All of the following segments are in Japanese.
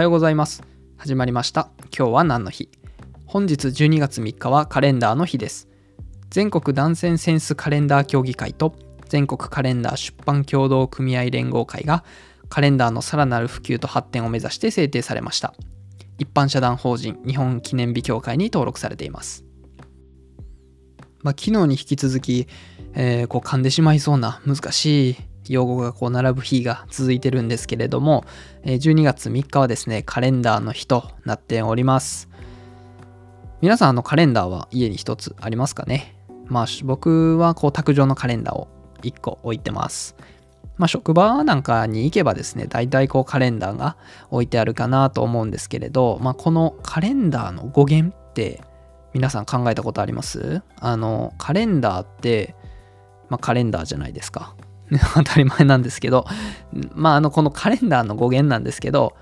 はようございます。始まりました。今日は何の日？本日12月3日はカレンダーの日です。全国男性センスカレンダー協議会と全国カレンダー出版協同組合連合会がカレンダーのさらなる普及と発展を目指して制定されました。一般社団法人日本記念日協会に登録されています。まあ、昨日に引き続き、えー、こう噛んでしまいそうな難しい用語がこう並ぶ日が続いてるんですけれども、12月3日はですね、カレンダーの日となっております。皆さん、あのカレンダーは家に一つありますかね？まあ、僕はこう卓上のカレンダーを1個置いてます。まあ、職場なんかに行けばですね、大体こうカレンダーが置いてあるかなと思うんですけれど、まあ、このカレンダーの語源って皆さん考えたことあります？あの、カレンダーって、まあ、カレンダーじゃないですか。当たり前なんですけど、まあ、あの、このカレンダーの語源なんですけど、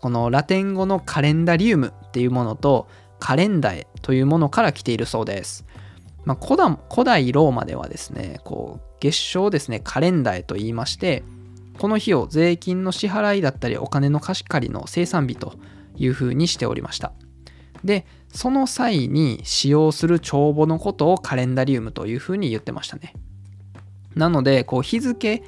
このラテン語のカレンダリウムっていうものと、カレンダエというものから来ているそうです。まあ、古代ローマではですね、こう月賞ですね、カレンダエと言いまして、この日を税金の支払いだったりお金の貸し借りの生産日というふうにしておりました。で、その際に使用する帳簿のことをカレンダリウムというふうに言ってましたね。なので、こう日付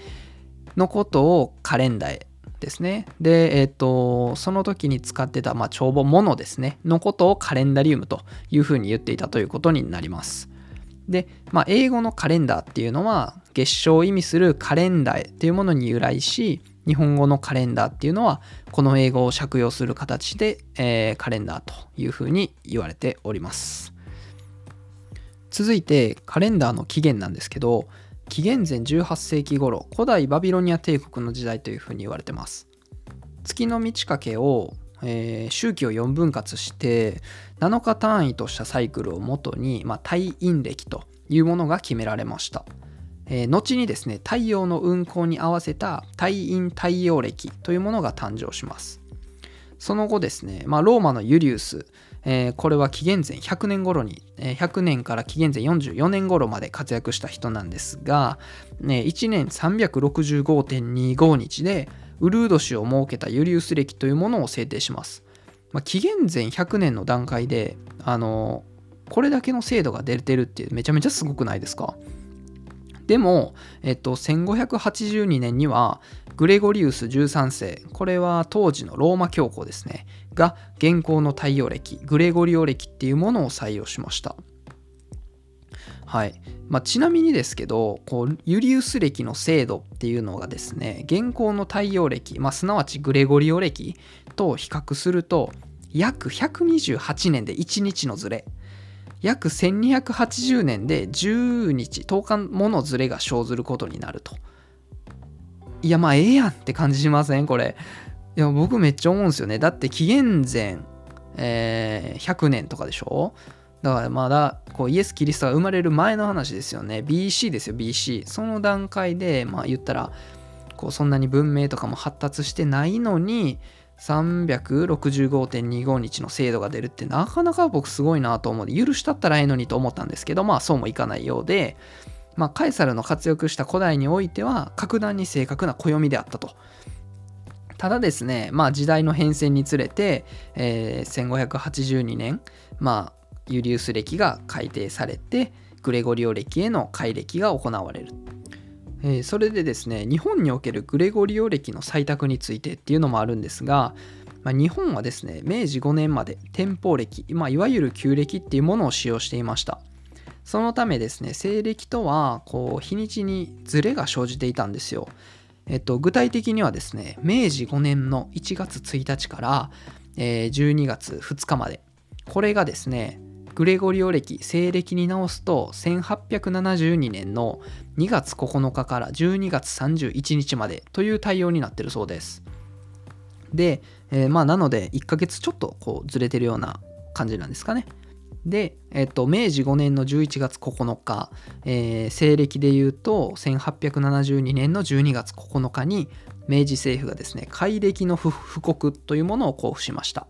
のことをカレンダーですね。で、えっ、ー、と、その時に使ってた、まあ、帳簿ものですね、のことをカレンダリウムというふうに言っていたということになります。で、まあ、英語のカレンダーっていうのは、月賞を意味するカレンダーっていうものに由来し、日本語のカレンダーっていうのは、この英語を借用する形で、えー、カレンダーというふうに言われております。続いて、カレンダーの起源なんですけど、紀元前18世紀頃古代バビロニア帝国の時代というふうに言われてます。月の満ち欠けを、えー、周期を4分割して7日単位としたサイクルをもとに、まあ、太陰暦というものが決められました、えー、後にですね太陽の運行に合わせた太陰太陽暦というものが誕生します。その後ですね、まあ、ローマのユリウスえー、これは紀元前100年頃に、えー、100年から紀元前44年頃まで活躍した人なんですが、ね、1年365.25日でウルード氏を設けたユリウス暦というものを制定します。まあ、紀元前100年の段階で、あのこれだけの精度が出てるってめちゃめちゃすごくないですか？でも、えっと、1582年にはグレゴリウス13世これは当時のローマ教皇ですねが現行の太陽暦グレゴリオ暦っていうものを採用しました。はい。まあ、ちなみにですけどこうユリウス暦の精度っていうのがですね現行の太陽暦、まあ、すなわちグレゴリオ暦と比較すると約128年で1日のズレ約1280年で10日10日ものズレが生ずることになると。いやまあええやんって感じしません？これ。いや僕めっちゃ思うんですよね。だって紀元前、えー、100年とかでしょ？だからまだこうイエス・キリストが生まれる前の話ですよね。BC ですよ BC その段階でまあ言ったらこうそんなに文明とかも発達してないのに365.25日の精度が出るってなかなか僕すごいなと思うで許したったらええのにと思ったんですけどまあそうもいかないようでまあカエサルの活躍した古代においては格段に正確な暦であったとただですね、まあ、時代の変遷につれて、えー、1582年、まあ、ユリウス暦が改定されてグレゴリオ暦への改暦が行われる。えー、それでですね日本におけるグレゴリオ暦の採択についてっていうのもあるんですが、まあ、日本はですね明治5年まで天保暦、まあ、いわゆる旧暦っていうものを使用していました。そのためですね西暦とはこう日にちにズレが生じていたんですよ。えっと、具体的にはですね、明治5年の1月1日から、えー、12月2日まで、これがですね、グレゴリオ暦、西暦に直すと、1872年の2月9日から12月31日までという対応になってるそうです。で、えー、まあなので、1ヶ月ちょっとこうずれてるような感じなんですかね。で、えっと、明治5年の11月9日、えー、西暦でいうと1872年の12月9日に明治政府がですね改暦の布告というものを交付しました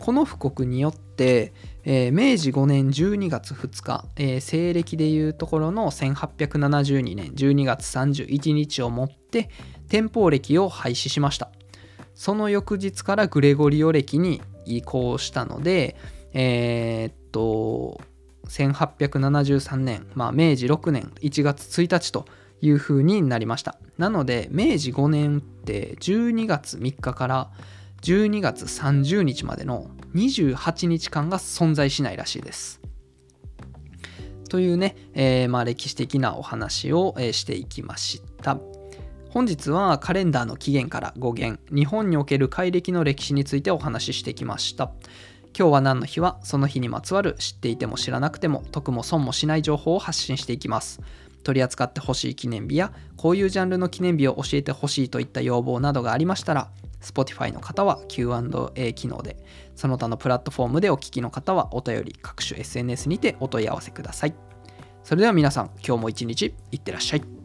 この布告によって、えー、明治5年12月2日、えー、西暦でいうところの1872年12月31日をもって天保暦を廃止しました。その翌日からグレゴリオ暦に移行したのでえー、っと1873年、まあ、明治6年1月1日という風になりました。なので明治5年って12月3日から12月30日までの28日間が存在しないらしいです。というね、えー、まあ、歴史的なお話を、え、していきました。本日はカレンダーの起源から語源日本における改暦の歴史についてお話ししてきました。今日は何の日はその日にまつわる知っていても知らなくても得も損もしない情報を発信していきます。取り扱ってほしい記念日やこういうジャンルの記念日を教えてほしいといった要望などがありましたら Spotify の方は Q&A 機能でその他のプラットフォームでお聞きの方はお便り各種 SNS にてお問い合わせください。それでは皆さん今日も一日いってらっしゃい。